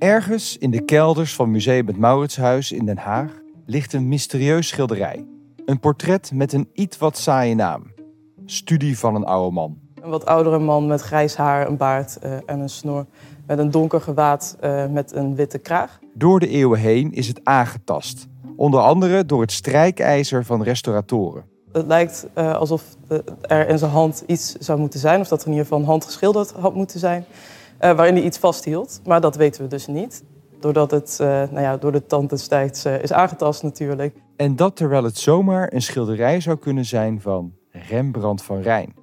Ergens in de kelders van Museum het Mauritshuis in Den Haag ligt een mysterieus schilderij. Een portret met een iets wat saaie naam. Studie van een oude man. Een wat oudere man met grijs haar, een baard uh, en een snor. Met een donker gewaad uh, met een witte kraag. Door de eeuwen heen is het aangetast. Onder andere door het strijkijzer van restauratoren. Het lijkt uh, alsof er in zijn hand iets zou moeten zijn. Of dat er in ieder geval een hand geschilderd had moeten zijn. Waarin hij iets vasthield. Maar dat weten we dus niet. Doordat het nou ja, door de tand destijds is aangetast natuurlijk. En dat terwijl het zomaar een schilderij zou kunnen zijn van Rembrandt van Rijn.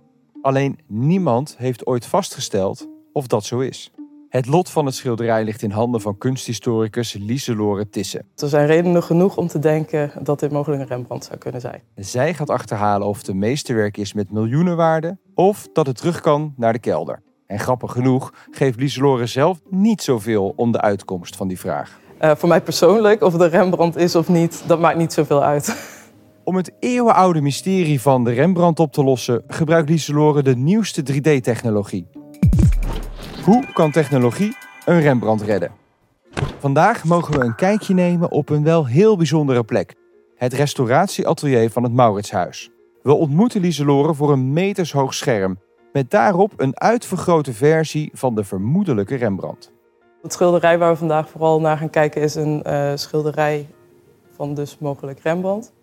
Alleen niemand heeft ooit vastgesteld of dat zo is. Het lot van het schilderij ligt in handen van kunsthistoricus Lieselore Tisse. Er zijn redenen genoeg om te denken dat dit mogelijk een Rembrandt zou kunnen zijn. Zij gaat achterhalen of het een meesterwerk is met miljoenenwaarde of dat het terug kan naar de kelder. En grappig genoeg geeft Lieselore zelf niet zoveel om de uitkomst van die vraag. Uh, voor mij persoonlijk, of het een Rembrandt is of niet, dat maakt niet zoveel uit. Om het eeuwenoude mysterie van de Rembrandt op te lossen, gebruikt Lieselore de nieuwste 3D-technologie. Hoe kan technologie een Rembrandt redden? Vandaag mogen we een kijkje nemen op een wel heel bijzondere plek. Het restauratieatelier van het Mauritshuis. We ontmoeten Lieselore voor een metershoog scherm. Met daarop een uitvergrote versie van de vermoedelijke Rembrandt. Het schilderij waar we vandaag vooral naar gaan kijken is een uh, schilderij van dus mogelijk Rembrandt.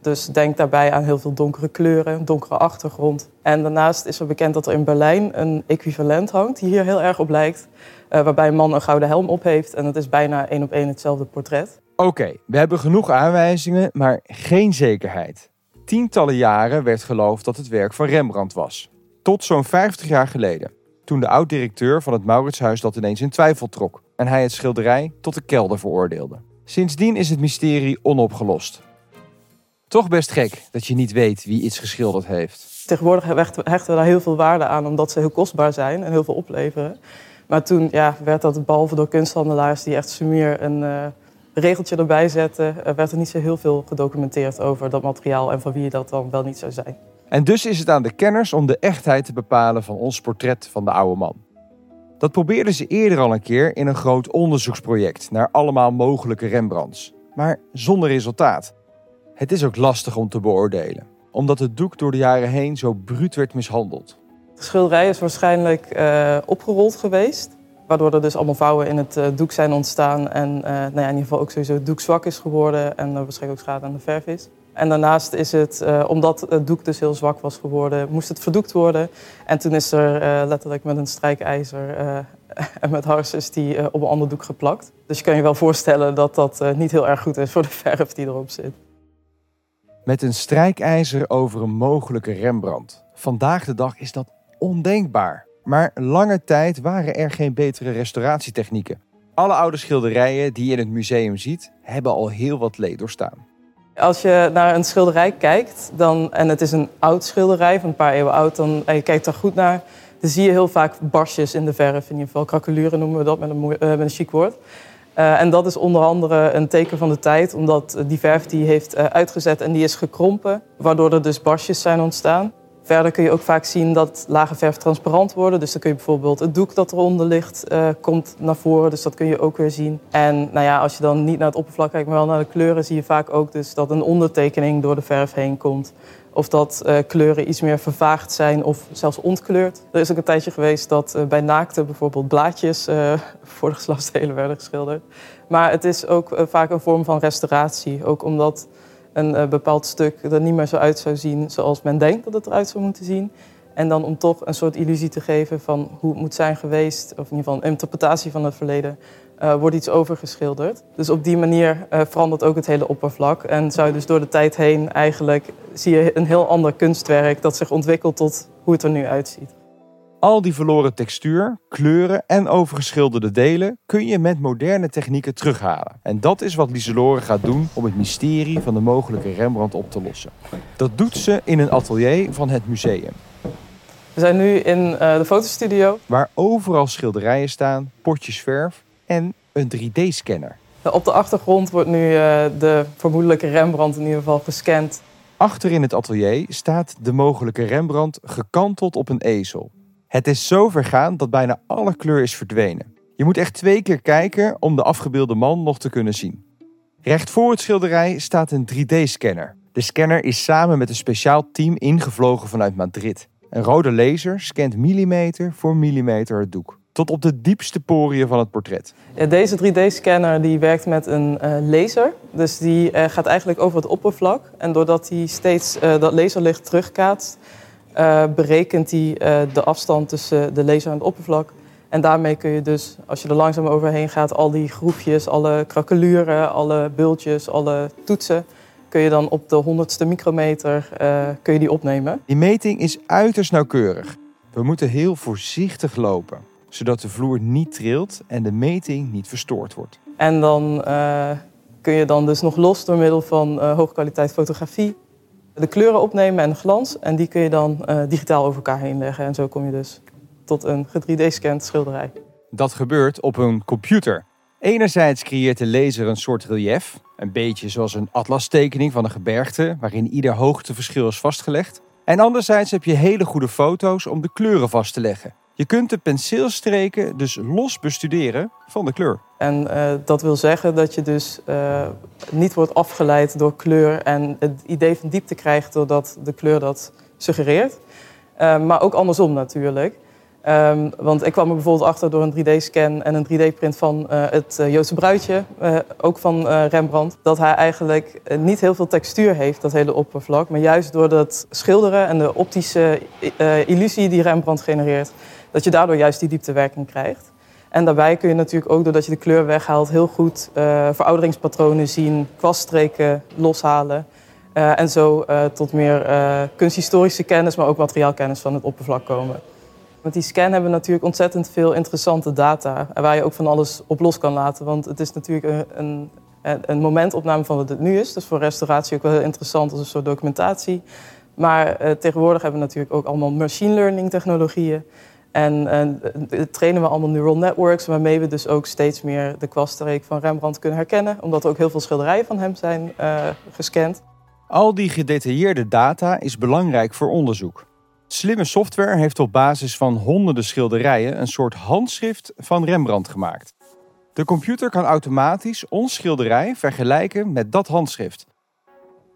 Dus denk daarbij aan heel veel donkere kleuren, donkere achtergrond. En daarnaast is er bekend dat er in Berlijn een equivalent hangt, die hier heel erg op lijkt. Uh, waarbij een man een gouden helm op heeft en het is bijna één op één hetzelfde portret. Oké, we hebben genoeg aanwijzingen, maar geen zekerheid. Tientallen jaren werd geloofd dat het werk van Rembrandt was. Tot zo'n 50 jaar geleden, toen de oud-directeur van het Mauritshuis dat ineens in twijfel trok en hij het schilderij tot de kelder veroordeelde. Sindsdien is het mysterie onopgelost. Toch best gek dat je niet weet wie iets geschilderd heeft. Tegenwoordig hechten we daar heel veel waarde aan omdat ze heel kostbaar zijn en heel veel opleveren. Maar toen ja, werd dat behalve door kunsthandelaars die echt sumier een uh, regeltje erbij zetten, uh, werd er niet zo heel veel gedocumenteerd over dat materiaal en van wie dat dan wel niet zou zijn. En dus is het aan de kenners om de echtheid te bepalen van ons portret van de oude man. Dat probeerden ze eerder al een keer in een groot onderzoeksproject naar allemaal mogelijke Rembrandts, maar zonder resultaat. Het is ook lastig om te beoordelen, omdat het doek door de jaren heen zo bruut werd mishandeld. De schilderij is waarschijnlijk uh, opgerold geweest, waardoor er dus allemaal vouwen in het uh, doek zijn ontstaan en uh, nou ja, in ieder geval ook sowieso het doek zwak is geworden en er waarschijnlijk ook schade aan de verf is. En daarnaast is het, omdat het doek dus heel zwak was geworden, moest het verdoekt worden. En toen is er letterlijk met een strijkijzer en met harsjes die op een ander doek geplakt. Dus je kan je wel voorstellen dat dat niet heel erg goed is voor de verf die erop zit met een strijkijzer over een mogelijke Rembrandt. Vandaag de dag is dat ondenkbaar. Maar lange tijd waren er geen betere restauratietechnieken. Alle oude schilderijen die je in het museum ziet, hebben al heel wat leed doorstaan. Als je naar een schilderij kijkt, dan, en het is een oud schilderij van een paar eeuwen oud, dan, en je kijkt er goed naar, dan zie je heel vaak barsjes in de verf. In ieder geval krakeluren noemen we dat met een, uh, met een chic woord. Uh, en dat is onder andere een teken van de tijd, omdat die verf die heeft uitgezet en die is gekrompen, waardoor er dus barsjes zijn ontstaan. Verder kun je ook vaak zien dat lage verf transparant worden. Dus dan kun je bijvoorbeeld het doek dat eronder ligt, uh, komt naar voren. Dus dat kun je ook weer zien. En nou ja, als je dan niet naar het oppervlak kijkt, maar wel naar de kleuren, zie je vaak ook dus dat een ondertekening door de verf heen komt. Of dat uh, kleuren iets meer vervaagd zijn of zelfs ontkleurd. Er is ook een tijdje geweest dat uh, bij naakte bijvoorbeeld blaadjes voor de geslachtsdelen werden geschilderd. Maar het is ook vaak een vorm van restauratie. Ook omdat een bepaald stuk er niet meer zo uit zou zien zoals men denkt dat het eruit zou moeten zien. En dan om toch een soort illusie te geven van hoe het moet zijn geweest, of in ieder geval een interpretatie van het verleden, uh, wordt iets overgeschilderd. Dus op die manier uh, verandert ook het hele oppervlak. En zou je dus door de tijd heen eigenlijk zie je een heel ander kunstwerk dat zich ontwikkelt tot hoe het er nu uitziet. Al die verloren textuur, kleuren en overgeschilderde delen kun je met moderne technieken terughalen. En dat is wat Lieselore gaat doen om het mysterie van de mogelijke Rembrandt op te lossen. Dat doet ze in een atelier van het museum. We zijn nu in uh, de fotostudio. Waar overal schilderijen staan, potjes verf en een 3D-scanner. Op de achtergrond wordt nu uh, de vermoedelijke Rembrandt in ieder geval gescand. Achter in het atelier staat de mogelijke Rembrandt gekanteld op een ezel. Het is zo vergaan dat bijna alle kleur is verdwenen. Je moet echt twee keer kijken om de afgebeelde man nog te kunnen zien. Recht voor het schilderij staat een 3D-scanner. De scanner is samen met een speciaal team ingevlogen vanuit Madrid. Een rode laser scant millimeter voor millimeter het doek. Tot op de diepste poriën van het portret. Deze 3D-scanner die werkt met een uh, laser. Dus die uh, gaat eigenlijk over het oppervlak. En doordat hij steeds uh, dat laserlicht terugkaatst, berekent hij de afstand tussen de laser en het oppervlak. En daarmee kun je dus, als je er langzaam overheen gaat, al die groepjes, alle krakeluren, alle bultjes, alle toetsen, kun je dan op de honderdste micrometer uh, kun je die opnemen. Die meting is uiterst nauwkeurig. We moeten heel voorzichtig lopen, zodat de vloer niet trilt en de meting niet verstoord wordt. En dan kun je dan dus nog los door middel van hoogkwaliteit fotografie de kleuren opnemen en de glans. En die kun je dan digitaal over elkaar heen leggen. En zo kom je dus tot een 3D-scanned schilderij. Dat gebeurt op een computer. Enerzijds creëert de laser een soort relief, een beetje zoals een atlastekening van een gebergte, waarin ieder hoogteverschil is vastgelegd. En anderzijds heb je hele goede foto's om de kleuren vast te leggen. Je kunt de penseelstreken dus los bestuderen van de kleur. En uh, dat wil zeggen dat je dus uh, niet wordt afgeleid door kleur en het idee van diepte krijgt doordat de kleur dat suggereert. Uh, maar ook andersom natuurlijk. Um, want ik kwam er bijvoorbeeld achter door een 3D-scan en een 3D-print van uh, het uh, Joodse bruidje, uh, ook van Rembrandt, dat hij eigenlijk niet heel veel textuur heeft, dat hele oppervlak. Maar juist door dat schilderen en de optische illusie die Rembrandt genereert, dat je daardoor juist die dieptewerking krijgt. En daarbij kun je natuurlijk ook, doordat je de kleur weghaalt, heel goed verouderingspatronen zien, kwaststreken loshalen. en zo tot meer kunsthistorische kennis, maar ook materiaalkennis van het oppervlak komen. Met die scan hebben we natuurlijk ontzettend veel interessante data. Waar je ook van alles op los kan laten. Want het is natuurlijk een, een, een momentopname van wat het nu is. Dus voor restauratie ook wel heel interessant als een soort documentatie. Maar eh, tegenwoordig hebben we natuurlijk ook allemaal machine learning technologieën. En uh, trainen we allemaal neural networks, waarmee we dus ook steeds meer de kwaststreek van Rembrandt kunnen herkennen. Omdat er ook heel veel schilderijen van hem zijn uh, gescand. Al die gedetailleerde data is belangrijk voor onderzoek. Slimme software heeft op basis van honderden schilderijen een soort handschrift van Rembrandt gemaakt. De computer kan automatisch ons schilderij vergelijken met dat handschrift.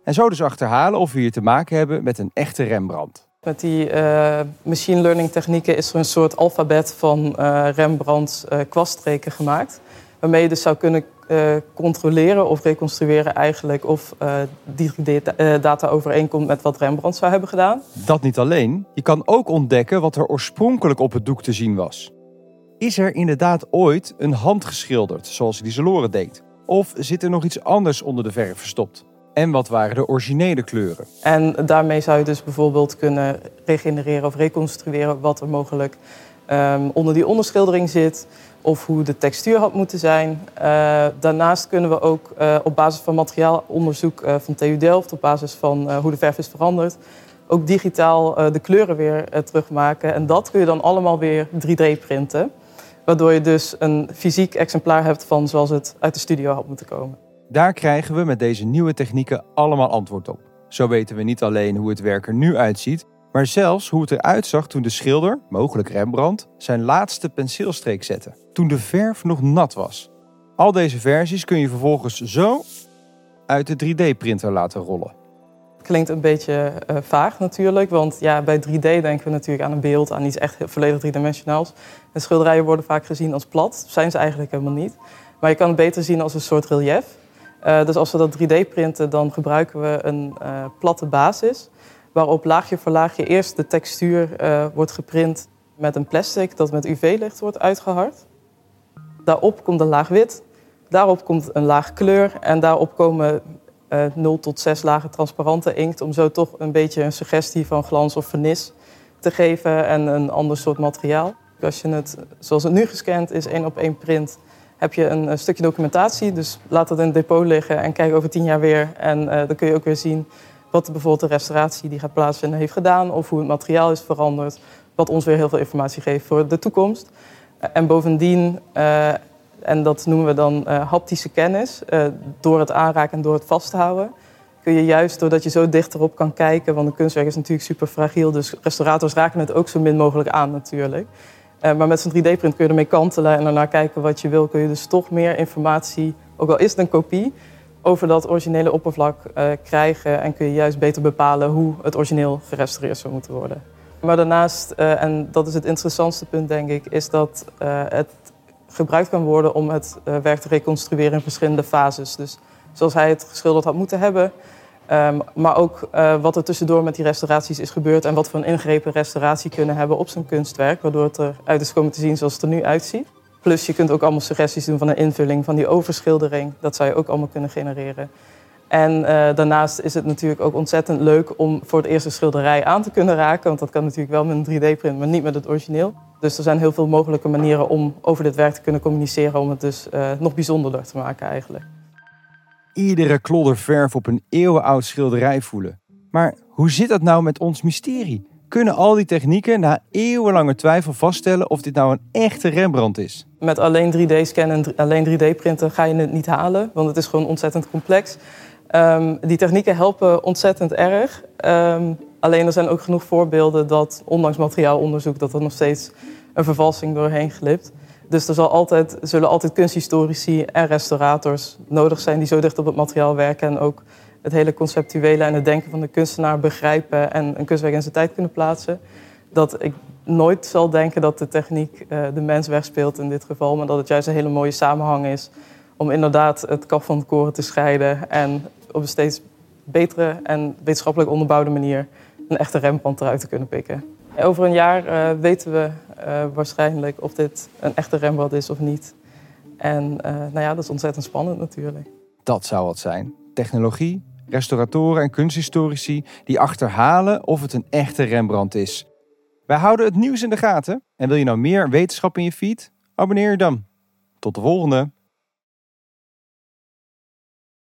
En zo dus achterhalen of we hier te maken hebben met een echte Rembrandt. Met die uh, machine learning technieken is er een soort alfabet van uh, Rembrandts uh, kwaststreken gemaakt. Waarmee je dus zou kunnen uh, controleren of reconstrueren eigenlijk of uh, die data overeenkomt met wat Rembrandt zou hebben gedaan. Dat niet alleen, je kan ook ontdekken wat er oorspronkelijk op het doek te zien was. Is er inderdaad ooit een hand geschilderd, zoals Lieselore deed? Of zit er nog iets anders onder de verf verstopt? En wat waren de originele kleuren? En daarmee zou je dus bijvoorbeeld kunnen regenereren of reconstrueren wat er mogelijk um, onder die onderschildering zit of hoe de textuur had moeten zijn. Uh, daarnaast kunnen we ook uh, op basis van materiaalonderzoek uh, van TU Delft, op basis van hoe de verf is veranderd, ook digitaal de kleuren weer terugmaken. En dat kun je dan allemaal weer 3D printen. Waardoor je dus een fysiek exemplaar hebt van zoals het uit de studio had moeten komen. Daar krijgen we met deze nieuwe technieken allemaal antwoord op. Zo weten we niet alleen hoe het werk er nu uitziet, maar zelfs hoe het eruit zag toen de schilder, mogelijk Rembrandt, zijn laatste penseelstreek zette, toen de verf nog nat was. Al deze versies kun je vervolgens zo uit de 3D-printer laten rollen. Klinkt een beetje uh, vaag natuurlijk, want ja, bij 3D denken we natuurlijk aan een beeld, aan iets echt volledig driedimensionaals. En schilderijen worden vaak gezien als plat, zijn ze eigenlijk helemaal niet. Maar je kan het beter zien als een soort relief. Uh, dus als we dat 3D printen, dan gebruiken we een uh, platte basis waarop laagje voor laagje eerst de textuur uh, wordt geprint met een plastic dat met UV-licht wordt uitgehard. Daarop komt een laag wit, daarop komt een laag kleur en daarop komen uh, eh, 0 tot 6 lagen transparante inkt om zo toch een beetje een suggestie van glans of vernis te geven en een ander soort materiaal. Als je het zoals het nu gescand is, één op één print, heb je een, stukje documentatie. Dus laat dat in het depot liggen en kijk over tien jaar weer. En uh, dan kun je ook weer zien wat bijvoorbeeld de restauratie die gaat plaatsvinden heeft gedaan of hoe het materiaal is veranderd. Wat ons weer heel veel informatie geeft voor de toekomst. En bovendien, uh, en dat noemen we dan uh, haptische kennis, door het aanraken en door het vasthouden, kun je juist doordat je zo dichterop kan kijken, want een kunstwerk is natuurlijk super fragiel, dus restaurators raken het ook zo min mogelijk aan natuurlijk. Maar met zo'n 3D-print kun je ermee kantelen en daarna kijken wat je wil. Kun je dus toch meer informatie, ook al is het een kopie, over dat originele oppervlak uh, krijgen. En kun je juist beter bepalen hoe het origineel gerestaureerd zou moeten worden. Maar daarnaast, uh, en dat is het interessantste punt denk ik, is dat het gebruikt kan worden om het werk te reconstrueren in verschillende fases. Dus zoals hij het geschilderd had moeten hebben. Um, maar ook wat er tussendoor met die restauraties is gebeurd en wat voor een ingrepen restauratie kunnen hebben op zijn kunstwerk, waardoor het eruit is komen te zien zoals het er nu uitziet. Plus je kunt ook allemaal suggesties doen van een invulling van die overschildering. Dat zou je ook allemaal kunnen genereren. En uh, daarnaast is het natuurlijk ook ontzettend leuk om voor het eerste schilderij aan te kunnen raken. Want dat kan natuurlijk wel met een 3D-print, maar niet met het origineel. Dus er zijn heel veel mogelijke manieren om over dit werk te kunnen communiceren. Om het dus uh, nog bijzonderder te maken eigenlijk iedere klodder verf op een eeuwenoud schilderij voelen. Maar hoe zit dat nou met ons mysterie? Kunnen al die technieken na eeuwenlange twijfel vaststellen of dit nou een echte Rembrandt is? Met alleen 3D-scannen en alleen 3D-printen ga je het niet halen, want het is gewoon ontzettend complex. Um, die technieken helpen ontzettend erg. Um, alleen er zijn ook genoeg voorbeelden dat, ondanks materiaalonderzoek, dat er nog steeds een vervalsing doorheen glipt. Dus er zal altijd, zullen altijd kunsthistorici en restaurators nodig zijn die zo dicht op het materiaal werken en ook het hele conceptuele en het denken van de kunstenaar begrijpen en een kunstwerk in zijn tijd kunnen plaatsen. Dat ik nooit zal denken dat de techniek uh, de mens wegspeelt in dit geval, maar dat het juist een hele mooie samenhang is om inderdaad het kaf van het koren te scheiden en op een steeds betere en wetenschappelijk onderbouwde manier een echte rempand eruit te kunnen pikken. Over een jaar uh, weten we uh, waarschijnlijk of dit een echte Rembrandt is of niet. En nou ja, dat is ontzettend spannend natuurlijk. Dat zou wat zijn. Technologie, restauratoren en kunsthistorici die achterhalen of het een echte Rembrandt is. Wij houden het nieuws in de gaten. En wil je nou meer wetenschap in je feed? Abonneer je dan. Tot de volgende!